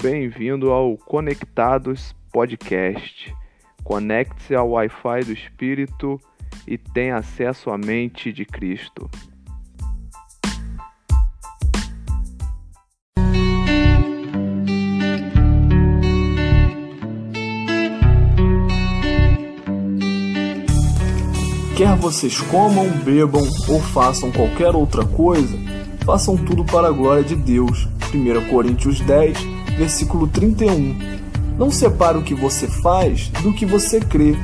Bem-vindo ao Conectados Podcast. Conecte-se ao Wi-Fi do Espírito e tenha acesso à mente de Cristo. Quer vocês comam, bebam ou façam qualquer outra coisa, façam tudo para a glória de Deus. 1 Coríntios 10, versículo 31. Não separe o que você faz do que você crê.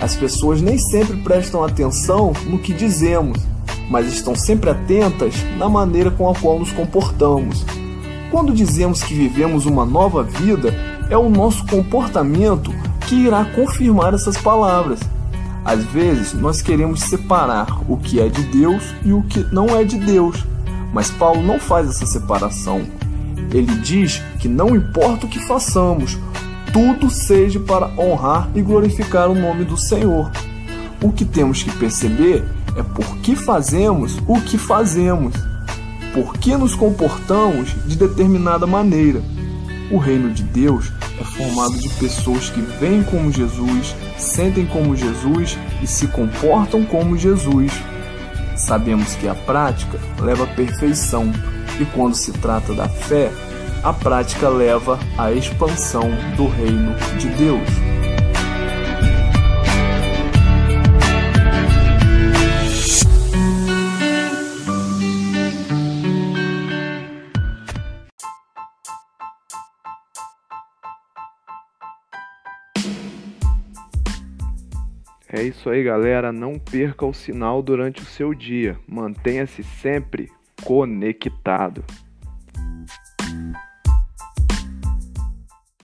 As pessoas nem sempre prestam atenção no que dizemos, mas estão sempre atentas na maneira com a qual nos comportamos. Quando dizemos que vivemos uma nova vida, é o nosso comportamento que irá confirmar essas palavras. Às vezes, nós queremos separar o que é de Deus e o que não é de Deus, mas Paulo não faz essa separação. Ele diz que não importa o que façamos, tudo seja para honrar e glorificar o nome do Senhor. O que temos que perceber é por que fazemos o que fazemos, por que nos comportamos de determinada maneira. O reino de Deus é formado de pessoas que veem como Jesus, sentem como Jesus e se comportam como Jesus. Sabemos que a prática leva à perfeição e quando se trata da fé, a prática leva à expansão do reino de Deus. É isso aí, galera. Não perca o sinal durante o seu dia. Mantenha-se sempre conectado.